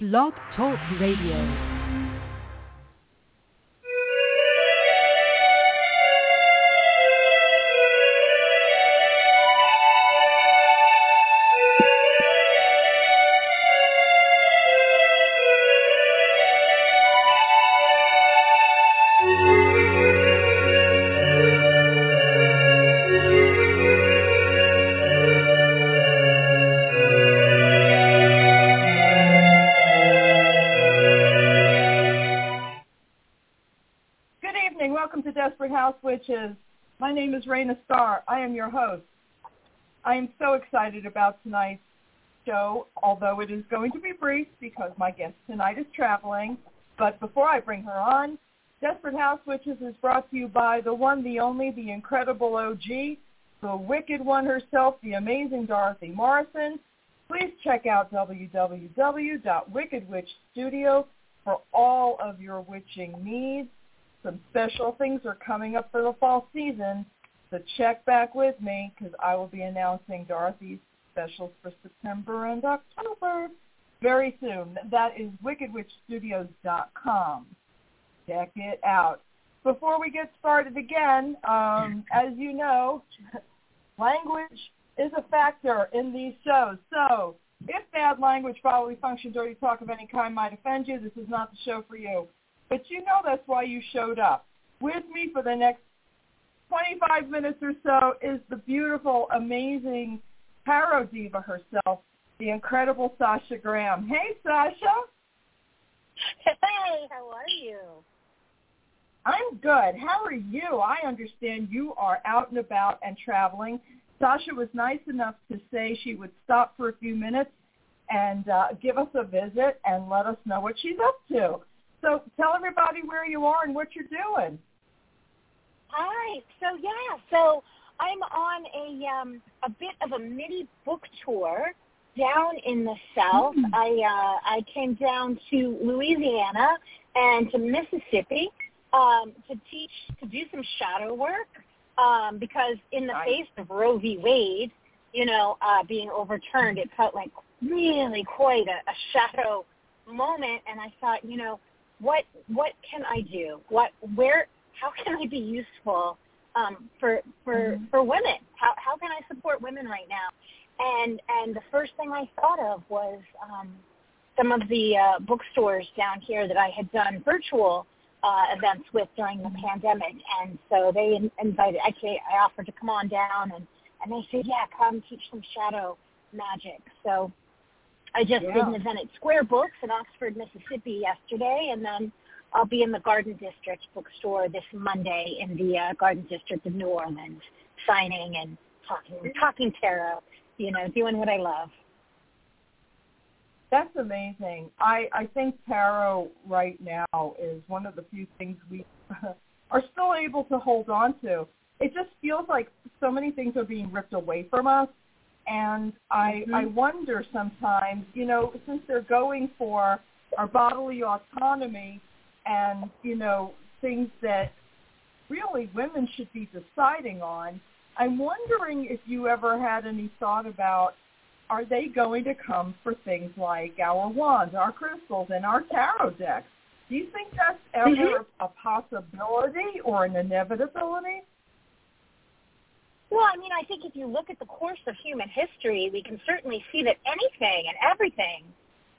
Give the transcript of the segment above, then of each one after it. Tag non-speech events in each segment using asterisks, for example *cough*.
Blog Talk Radio. House Witches. My name is Raina Starr. I am your host. I am so excited about tonight's show, although it is going to be brief because my guest tonight is traveling. But before I bring her on, Desperate House Witches is brought to you by the one, the only, the incredible OG, the wicked one herself, the amazing Dorothy Morrison. Please check out www.wickedwitchstudio for all of your witching needs. Some special things are coming up for the fall season, so check back with me because I will be announcing Dorothy's specials for September and October very soon. That is wickedwitchstudios.com. Check it out. Before we get started again, um, *laughs* as you know, language is a factor in these shows. So if bad language, bodily function, dirty talk of any kind might offend you, this is not the show for you. But you know that's why you showed up. With me for the next 25 minutes or so is the beautiful, amazing tarot diva herself, the incredible Sasha Graham. Hey, Sasha. Hey, how are you? I'm good. How are you? I understand you are out and about and traveling. Sasha was nice enough to say she would stop for a few minutes and uh, give us a visit and let us know what she's up to. So tell everybody where you are and what you're doing. Hi. So yeah, so I'm on a um a bit of a mini book tour down in the south. Mm. I uh I came down to Louisiana and to Mississippi um to teach to do some shadow work um because in the Nice. face of Roe v. Wade, you know, uh being overturned, it felt like really quite a, a shadow moment and I thought, you know, what what can I do? What where how can I be useful um, for for Mhm. for women? How how can I support women right now? And and the first thing I thought of was um, some of the uh, bookstores down here that I had done virtual uh, events with during the pandemic, and so they invited. Actually, I offered to come on down, and and they said, yeah, come teach some shadow magic. So I just did an event at Square Books in Oxford, Mississippi yesterday, and then I'll be in the Garden District bookstore this Monday in the uh, Garden District of New Orleans, signing and talking, talking tarot, you know, doing what I love. That's amazing. I, I think tarot right now is one of the few things we *laughs* are still able to hold on to. It just feels like so many things are being ripped away from us. And I, Mhm. I wonder sometimes, you know, since they're going for our bodily autonomy and, you know, things that really women should be deciding on, I'm wondering if you ever had any thought about are they going to come for things like our wands, our crystals, and our tarot decks? Do you think that's ever Mhm. a possibility or an inevitability? Well, I mean, I think if you look at the course of human history, we can certainly see that anything and everything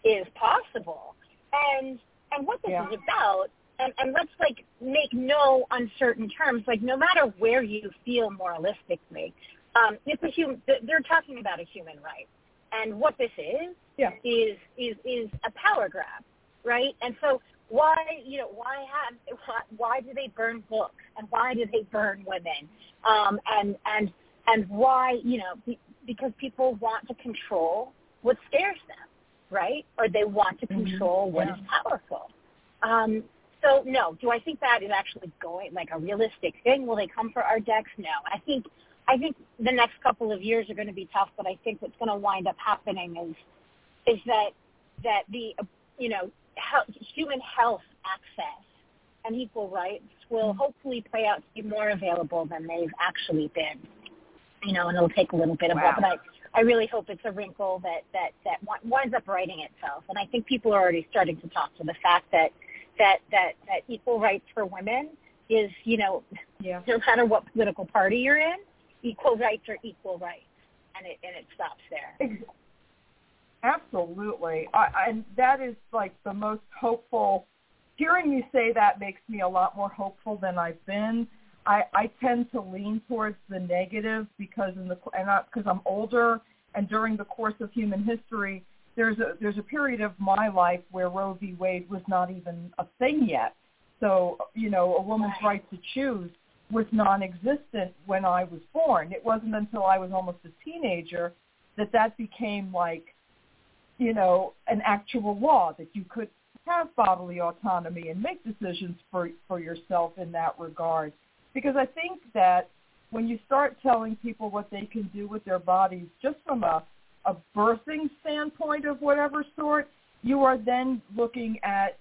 is possible. And and what this Yeah. is about, and, and let's like make no uncertain terms, like no matter where you feel moralistically, um, it's a human. They're talking about a human right, and what this is Yeah. is is is a power grab, right? And so why you know why have why, why do they burn books and why do they burn women um, and and and why you know be, because people want to control what scares them, right? Or they want to Mhm. control what Yeah. is powerful. Um, so no, do I think that is actually going like a realistic thing? Will they come for our decks? No, I think I think the next couple of years are going to be tough, but I think what's going to wind up happening is is that that the you know health, human health access and equal rights will mm-hmm. hopefully play out to be more available than they've actually been. You know, and it'll take a little bit of Wow. but I I really hope it's a wrinkle that that that winds up righting itself. And I think people are already starting to talk to the fact that that that that equal rights for women is, you know, yeah. no matter what political party you're in, equal rights are equal rights, and it and it stops there. Absolutely, I, and that is like the most hopeful. Hearing you say that makes me a lot more hopeful than I've been. I, I tend to lean towards the negative because in the and not because I'm older and during the course of human history, there's a there's a period of my life where Roe v. Wade was not even a thing yet. So you know, a woman's right to choose was non-existent when I was born. It wasn't until I was almost a teenager that that became like you know, an actual law that you could have bodily autonomy and make decisions for for yourself in that regard. Because I think that when you start telling people what they can do with their bodies, just from a a birthing standpoint of whatever sort, you are then looking at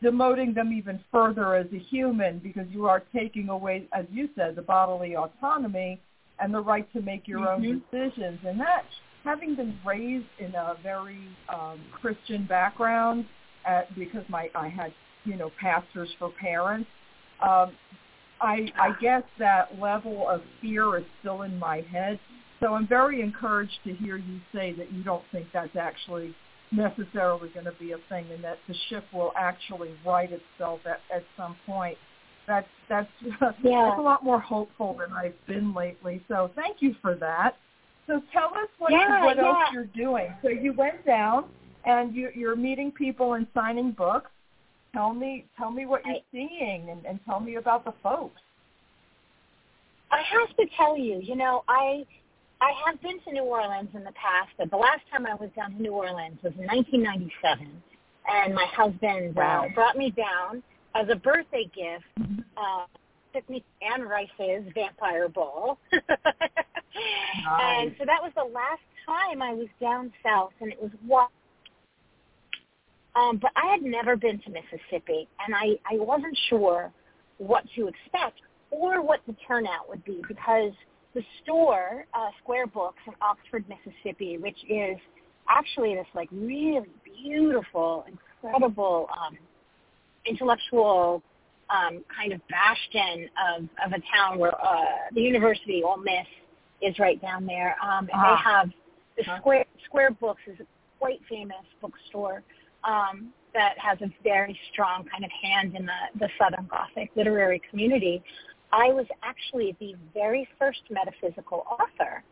demoting them even further as a human because you are taking away, as you said, the bodily autonomy and the right to make your mm-hmm. own decisions. And that having been raised in a very um, Christian background, at, because my I had you know pastors for parents, um, I I guess that level of fear is still in my head. So I'm very encouraged to hear you say that you don't think that's actually necessarily going to be a thing, and that the ship will actually right itself at, at some point. That's that's *laughs* yeah. that's a lot more hopeful than I've been lately. So thank you for that. So tell us what yeah, what yeah. else you're doing. So you went down and you, you're meeting people and signing books. Tell me tell me what you're I, seeing and, and tell me about the folks. I have to tell you, you know, I I have been to New Orleans in the past, but the last time I was down to New Orleans was in 1997, and my husband wow. uh, brought me down as a birthday gift. Uh, took me to Anne Rice's Vampire Ball. *laughs* nice. And so that was the last time I was down south, and it was what. Um, but I had never been to Mississippi, and I, I wasn't sure what to expect or what the turnout would be because the store, uh, Square Books in Oxford, Mississippi, which is actually this like really beautiful, incredible um, intellectual um, kind of bastion of, of a town where uh, the University, Ole Miss, is right down there. Um, and ah. they have the Square Square Books is a quite famous bookstore um, that has a very strong kind of hand in the, the Southern Gothic literary community. I was actually the very first metaphysical author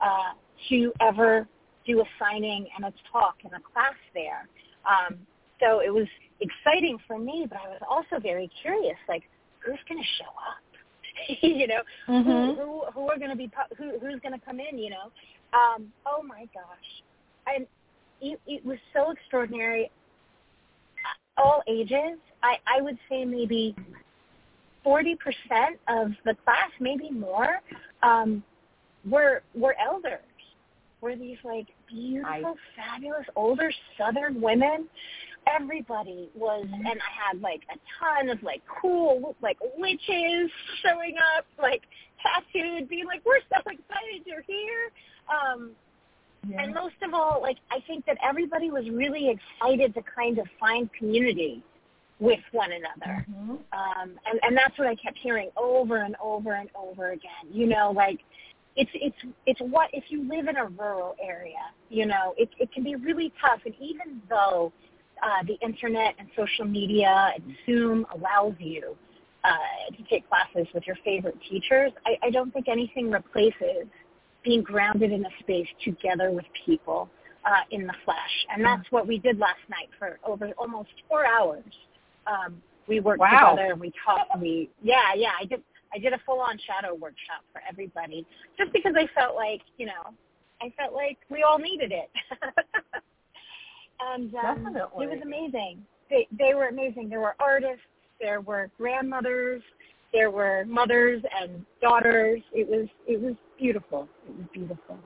uh, to ever do a signing and a talk in a class there. Um, so it was exciting for me, but I was also very curious, like, who's going to show up? *laughs* you know, mm-hmm. who, who who are going to be who who's going to come in? You know, um, oh my gosh, and it, it was so extraordinary. All ages, I I would say maybe forty percent of the class, maybe more, um, were were elders. Were these like beautiful, I, fabulous older Southern women everybody was and I had like a ton of like cool like witches showing up, like tattooed, being like, We're so excited you're here. Um yeah. and most of all, like I think that everybody was really excited to kind of find community with one another. Mm-hmm. Um and, and that's what I kept hearing over and over and over again. You know, like it's it's it's what if you live in a rural area, you know, it it can be really tough and even though uh, the internet and social media and Zoom allows you uh, to take classes with your favorite teachers, I, I don't think anything replaces being grounded in a space together with people uh, in the flesh. And that's what we did last night for over almost four hours. Um, we worked wow. together and we talked. We yeah yeah I did I did a full on shadow workshop for everybody just because I felt like you know I felt like we all needed it. *laughs* and um, Definitely. it was amazing. They they were amazing. There were artists, there were grandmothers, there were mothers and daughters. It was it was beautiful. It was beautiful.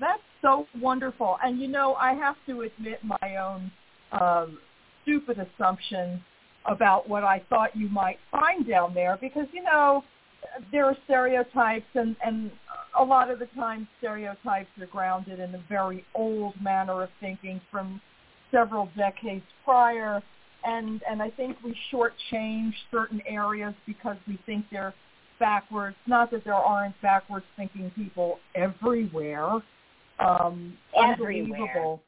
That's so wonderful. And you know, I have to admit my own um, stupid assumption about what I thought you might find down there because you know there are stereotypes and and a lot of the time stereotypes are grounded in a very old manner of thinking from several decades prior and and I think we shortchange certain areas because we think they're backwards. Not that there aren't backwards thinking people everywhere. Um, everywhere. Unbelievable.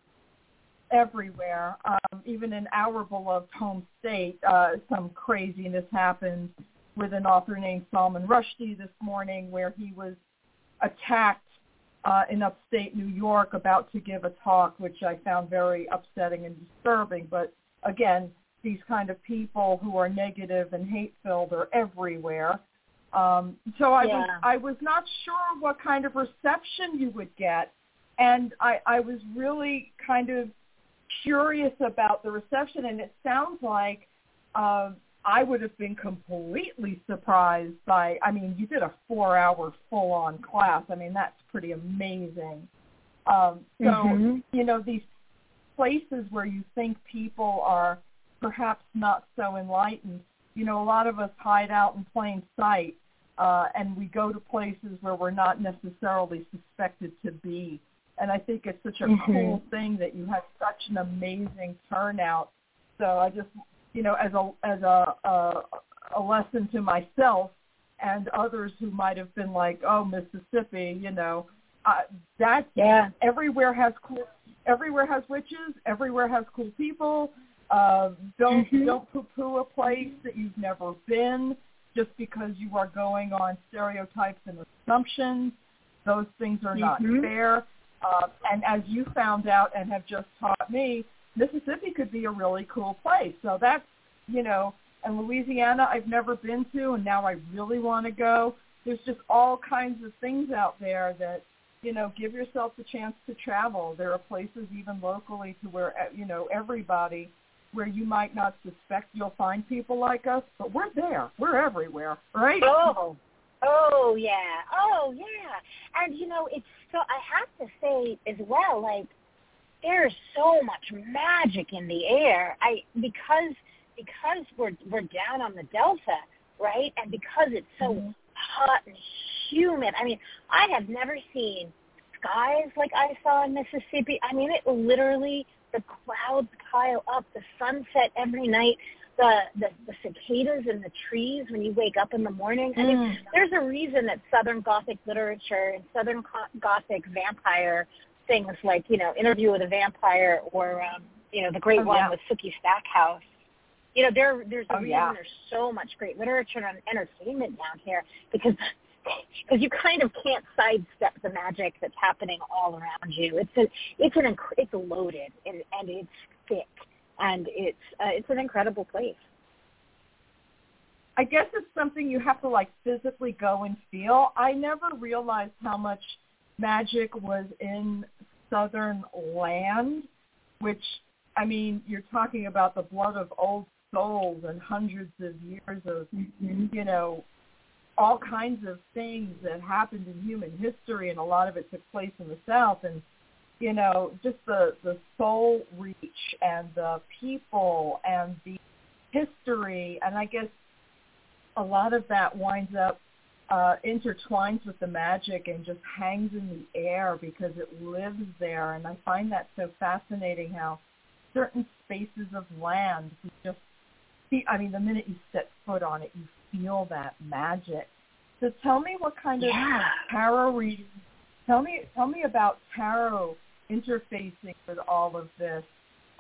Everywhere. Um, even in our beloved home state, uh, some craziness happened with an author named Salman Rushdie this morning where he was attacked uh, in upstate New York about to give a talk, which I found very upsetting and disturbing. But again, these kind of people who are negative and hate-filled are everywhere. Um, so I yeah. was I was not sure what kind of reception you would get, and I, I was really kind of curious about the reception. And it sounds like uh, I would have been completely surprised by. I mean, you did a four-hour full-on class. I mean, that's pretty amazing. Um, so mm-hmm. you know these places where you think people are perhaps not so enlightened. You know, a lot of us hide out in plain sight, uh, and we go to places where we're not necessarily suspected to be. And I think it's such a mm-hmm. cool thing that you have such an amazing turnout. So I just, you know, as a as a a, a lesson to myself and others who might have been like, oh, Mississippi, you know, uh, that yeah. everywhere has cool, everywhere has witches, everywhere has cool people uh, don't mm-hmm. don't poo-poo a place that you've never been just because you are going on stereotypes and assumptions. Those things are not mm-hmm. fair. Uh, and as you found out and have just taught me, Mississippi could be a really cool place. So that's you know, and Louisiana I've never been to, and now I really want to go. There's just all kinds of things out there that you know, give yourself the chance to travel. There are places even locally to where eh, you know everybody where you might not suspect you'll find people like us, but we're there. We're everywhere, right? Oh, oh yeah, oh yeah. And you know, it's so I have to say as well, like there's so much magic in the air. I because because we're we're down on the delta, right? And because it's so mm-hmm. hot and humid. I mean, I have never seen skies like I saw in Mississippi. I mean, it literally the clouds pile up, the sunset every night, the, the the cicadas in the trees when you wake up in the morning. I mean, mm. there's a reason that Southern Gothic literature and Southern Gothic vampire things like you know Interview with a Vampire or um, you know the great oh, one yeah. with Sookie Stackhouse. You know, there there's a oh, reason yeah. there's so much great literature and entertainment down here because because you kind of can't sidestep the magic that's happening all around you. It's a, it's an it's loaded and, and it's thick and it's uh, it's an incredible place. I guess it's something you have to like physically go and feel. I never realized how much magic was in southern land, which I mean, you're talking about the blood of old souls and hundreds of years of mm-hmm. you know all kinds of things that happened in human history, and a lot of it took place in the South. And you know, just the the soul reach and the people and the history, and I guess a lot of that winds up uh, intertwines with the magic and just hangs in the air because it lives there. And I find that so fascinating how certain spaces of land you just see. I mean, the minute you set foot on it, you feel that magic. So tell me what kind of yeah. tarot reading. Tell me tell me about tarot interfacing with all of this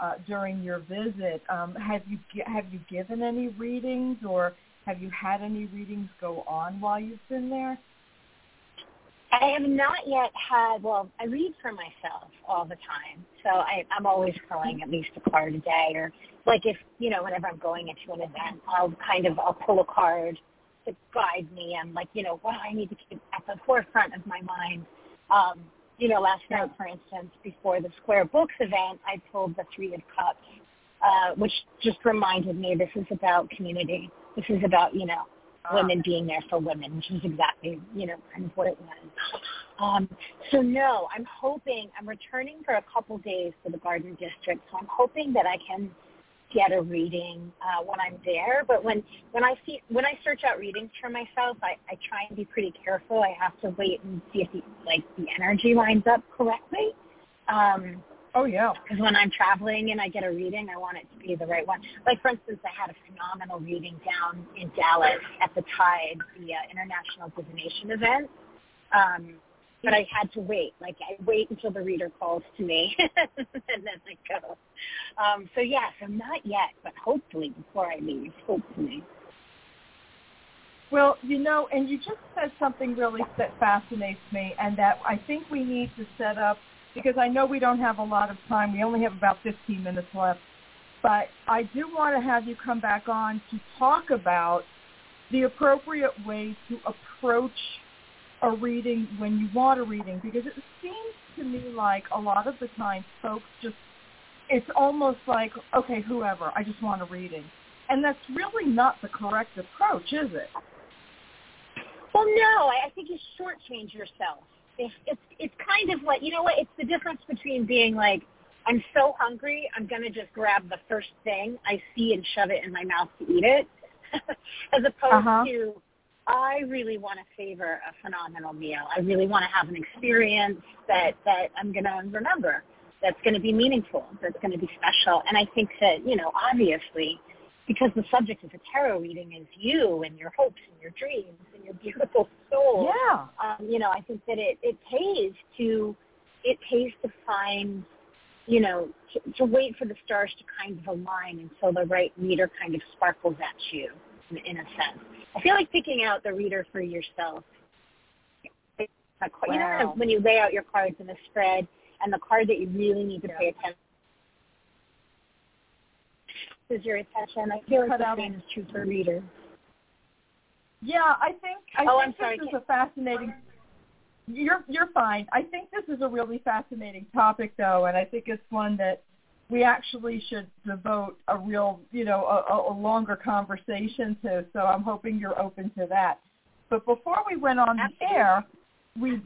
uh, during your visit. Um, have you have you given any readings or have you had any readings go on while you've been there? I have not yet had. Well, I read for myself all the time, so I, I'm always pulling at least a card a day, or like if you know, whenever I'm going into an event, I'll kind of I'll pull a card to guide me and like you know what I need to keep at the forefront of my mind. Um, you know, last night, for instance, before the Square Books event, I pulled the Three of Cups, uh, which just reminded me this is about community. This is about you know women being there for women, which is exactly, you know, kind of what it was. Um, so no, I'm hoping, I'm returning for a couple days to the Garden District, so I'm hoping that I can get a reading uh, when I'm there. But when when I see when I search out readings for myself, I, I try and be pretty careful. I have to wait and see if the, like the energy lines up correctly. Um, oh yeah. Because when I'm traveling and I get a reading, I want it to be the right one. Like for instance, I had a phenomenal reading down in Dallas at the Tide, the uh, International Divination event. Um, but I had to wait. Like I wait until the reader calls to me, *laughs* and then I go. Um, so yes, I'm not yet, but hopefully before I leave, hopefully. Well, you know, and you just said something really that fascinates me, and that I think we need to set up because I know we don't have a lot of time. We only have about 15 minutes left, but I do want to have you come back on to talk about the appropriate way to approach a reading when you want a reading because it seems to me like a lot of the time folks just it's almost like okay whoever i just want a reading. And that's really not the correct approach is it? Well no i, think you shortchange yourself it's, it's kind of like you know what it's the difference between being like i'm so hungry i'm going to just grab the first thing i see and shove it in my mouth to eat it *laughs* as opposed uh-huh. to I really want to savor a phenomenal meal. I really want to have an experience that that I'm going to remember. That's going to be meaningful. That's going to be special. And I think that you know, obviously, because the subject of a tarot reading is you and your hopes and your dreams and your beautiful *laughs* soul. Yeah. Um, you know, I think that it it pays to it pays to find you know, to, to wait for the stars to kind of align until the right reader kind of sparkles at you in, in a sense. I feel like picking out the reader for yourself. Wow. You know when you lay out your cards in a spread and the card that you really need to yeah. pay attention is your attention. I feel like the same is true for readers. Yeah, I think I oh, think I'm sorry. this is a fascinating you're you're fine. I think this is a really fascinating topic though and I think it's one that we actually should devote a real, you know, a, a longer conversation to. So I'm hoping you're open to that. But before we went on Absolutely. the air, we,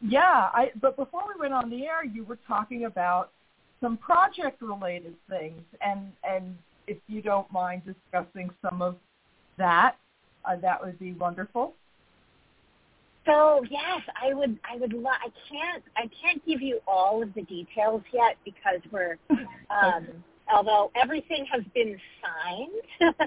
yeah, I. But before we went on the air, you were talking about some project-related things, and and if you don't mind discussing some of that, uh, that would be wonderful. So yes, I would. I would. Lo- I can't. I can't give you all of the details yet because we're. *laughs* Um, although everything has been signed *laughs*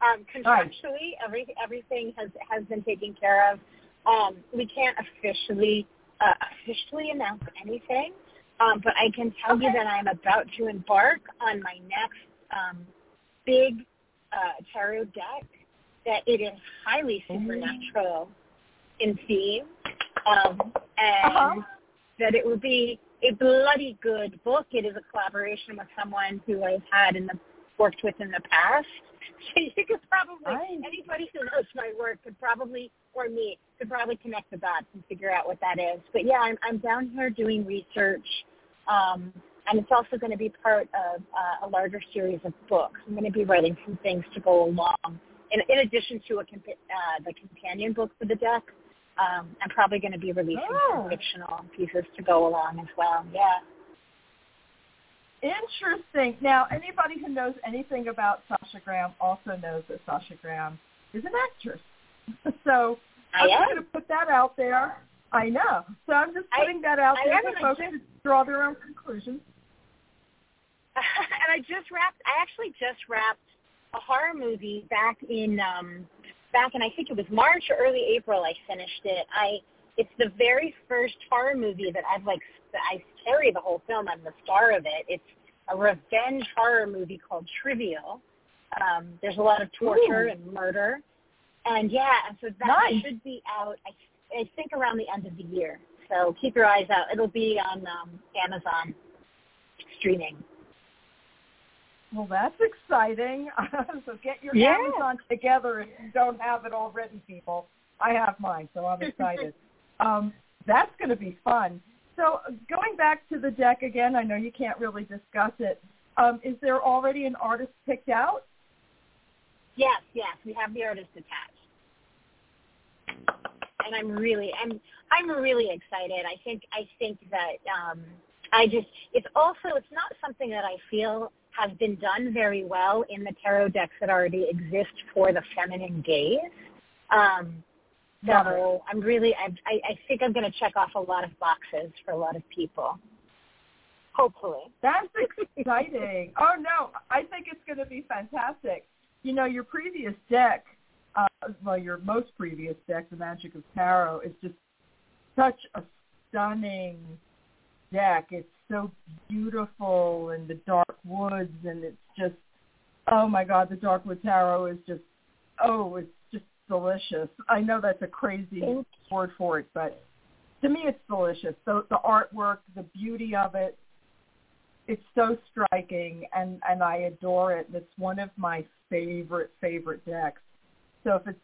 um, contractually, every everything has has been taken care of. Um, we can't officially uh, officially announce anything, um, but I can tell okay. you that I'm about to embark on my next um, big uh, tarot deck. That it is highly supernatural in theme, um, and uh-huh. that it would be a bloody good book. It is a collaboration with someone who I've had in the worked with in the past. *laughs* So you could probably right. anybody who knows my work could probably or me could probably connect the dots and figure out what that is. But yeah, I'm I'm down here doing research. Um, and it's also going to be part of uh, a larger series of books. I'm going to be writing some things to go along, in, in addition to a comp- uh, the companion book for the deck um, I'm probably going to be releasing oh. some fictional pieces to go along as well. Yeah. Interesting. Now, anybody who knows anything about Sasha Graham also knows that Sasha Graham is an actress. *laughs* so I I'm am. just going to put that out there. I know. So I'm just putting I, that out I there for folks to draw their own conclusions. *laughs* and I just wrapped. I actually just wrapped a horror movie back in um back in I think it was March or early April I finished it. I it's the very first horror movie that I've like I carry the whole film. I'm the star of it. It's a revenge horror movie called Trivial. Um, there's a lot of torture Ooh. and murder, and yeah, and so that nice. should be out. I, I think around the end of the year. So keep your eyes out. It'll be on um, Amazon streaming. Well, that's exciting. *laughs* so get your yeah. Amazon together if you don't have it already, people. I have mine, so I'm excited. *laughs* um, that's going to be fun. So going back to the deck again, I know you can't really discuss it. Um, is there already an artist picked out? Yes, yes, we have the artist attached, and I'm really, I'm, I'm really excited. I think, I think that um, I just, it's also, it's not something that I feel has been done very well in the tarot decks that already exist for the feminine gaze. Um, so I'm really, I, I think I'm going to check off a lot of boxes for a lot of people. Hopefully. That's exciting. oh no, I think it's going to be fantastic. You know, your previous deck, uh, well, your most previous deck, the Magic of Tarot, is just such a stunning deck. It's so beautiful in the dark woods, and it's just, oh my God, the Dark Wood Tarot is just, oh, it's just delicious. I know that's a crazy word for it, but to me, it's delicious. So the artwork, the beauty of it, it's so striking, and and I adore it. It's one of my favorite favorite decks. So if it's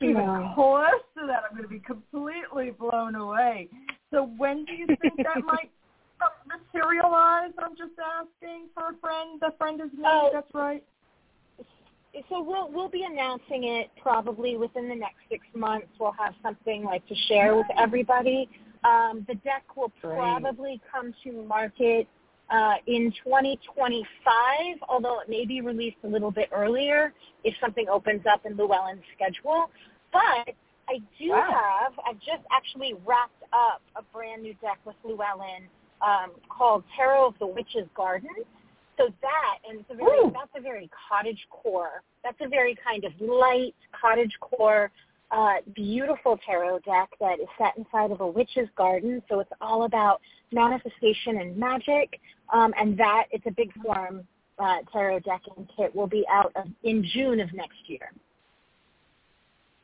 even yeah. close to that, I'm going to be completely blown away. So when do you think that *laughs* might materialize? I'm just asking for a friend. The friend is me. Oh, that's right. So we'll we'll be announcing it probably within the next six months. We'll have something like to share with everybody. Um, the deck will probably come to market uh, in 2025, although it may be released a little bit earlier if something opens up in Llewellyn's schedule. But I do wow. have, I've just actually wrapped up a brand new deck with Llewellyn um, called Tarot of the Witch's Garden. So that, and it's a very, Ooh. that's a very cottage core. That's a very kind of light cottage core, uh, beautiful tarot deck that is set inside of a witch's garden. So it's all about manifestation and magic. Um, and that, it's a big form uh, tarot deck and kit will be out of, in June of next year.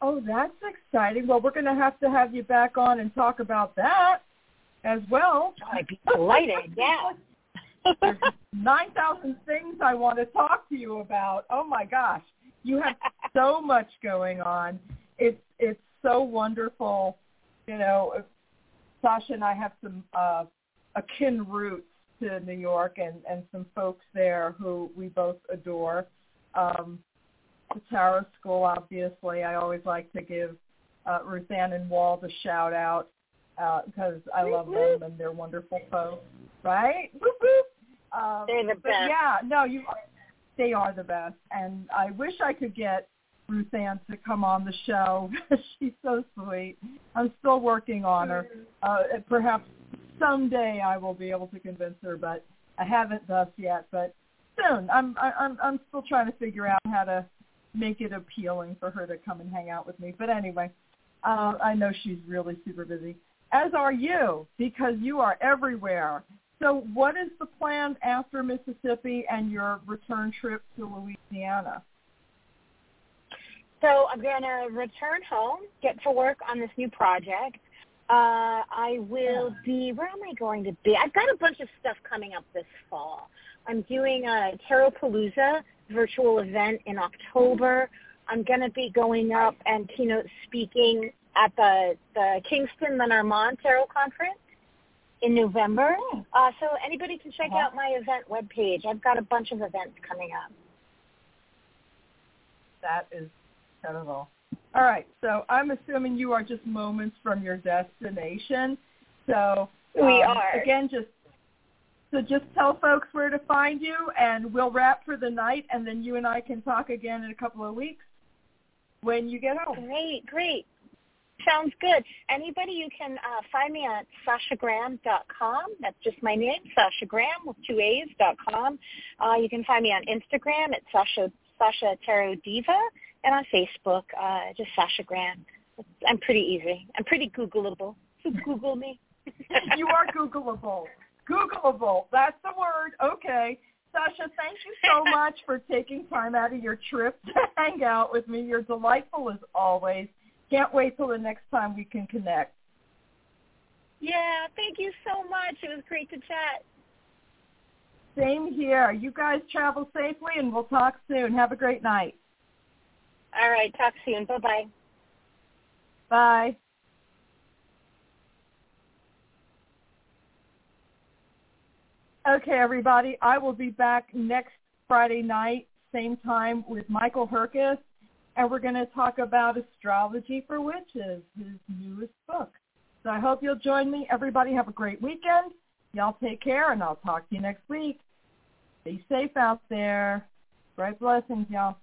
Oh, that's exciting. Well, we're going to have to have you back on and talk about that as well. I'd be delighted, yeah. *laughs* There's 9,000 things I want to talk to you about. Oh my gosh. You have *laughs* so much going on. It's it's so wonderful. You know, Sasha and I have some uh akin roots to New York and and some folks there who we both adore. Um the Tarot School, obviously. I always like to give uh, Ruth Ann and Wald a shout out because uh, I love them and they're wonderful folks, right? Um, they're the best. Yeah, no, you. Are, They are the best, and I wish I could get Ruth Ann to come on the show. *laughs* She's so sweet. I'm still working on her. Uh, perhaps someday I will be able to convince her, but I haven't thus yet. But soon. I'm I'm I'm still trying to figure out how to make it appealing for her to come and hang out with me. But anyway, uh, I know she's really super busy as are you, because you are everywhere. So what is the plan after Mississippi and your return trip to Louisiana? So I'm going to return home, get to work on this new project. Uh, I will be, where am I going to be? I've got a bunch of stuff coming up this fall. I'm doing a Tarot Palooza virtual event in October. I'm going to be going up and keynote speaking at the, the Kingston Lenormand Tarot Conference in November. Oh. Uh, so anybody can check out my event webpage. I've got a bunch of events coming up. That is incredible. All right, so I'm assuming you are just moments from your destination. So um, we are again just so just tell folks where to find you, and we'll wrap for the night, and then you and I can talk again in a couple of weeks when you get home. Great, great. Sounds good. Anybody, you can uh, find me at sashagraham.com. That's just my name, Sasha Graham with two A's dot com. Uh, you can find me on Instagram at Sasha Sasha Tarot Diva, and on Facebook, uh, just Sasha Graham. I'm pretty easy. I'm pretty Googleable. *laughs* So Google me. *laughs* you are Googleable. Googleable. That's the word. Okay. Sasha, thank you so *laughs* much for taking time out of your trip to hang out with me. You're delightful as always. Can't wait till the next time we can connect. Yeah, thank you so much. It was great to chat. Same here. You guys travel safely and we'll talk soon. Have a great night. All right. Talk soon. Bye-bye. Bye. Okay, everybody. I will be back next Friday night, same time with Michael Herkes and we're going to talk about Astrology for Witches, his newest book. So I hope you'll join me. Everybody have a great weekend. Y'all take care, and I'll talk to you next week. Stay safe out there. Bright blessings, y'all.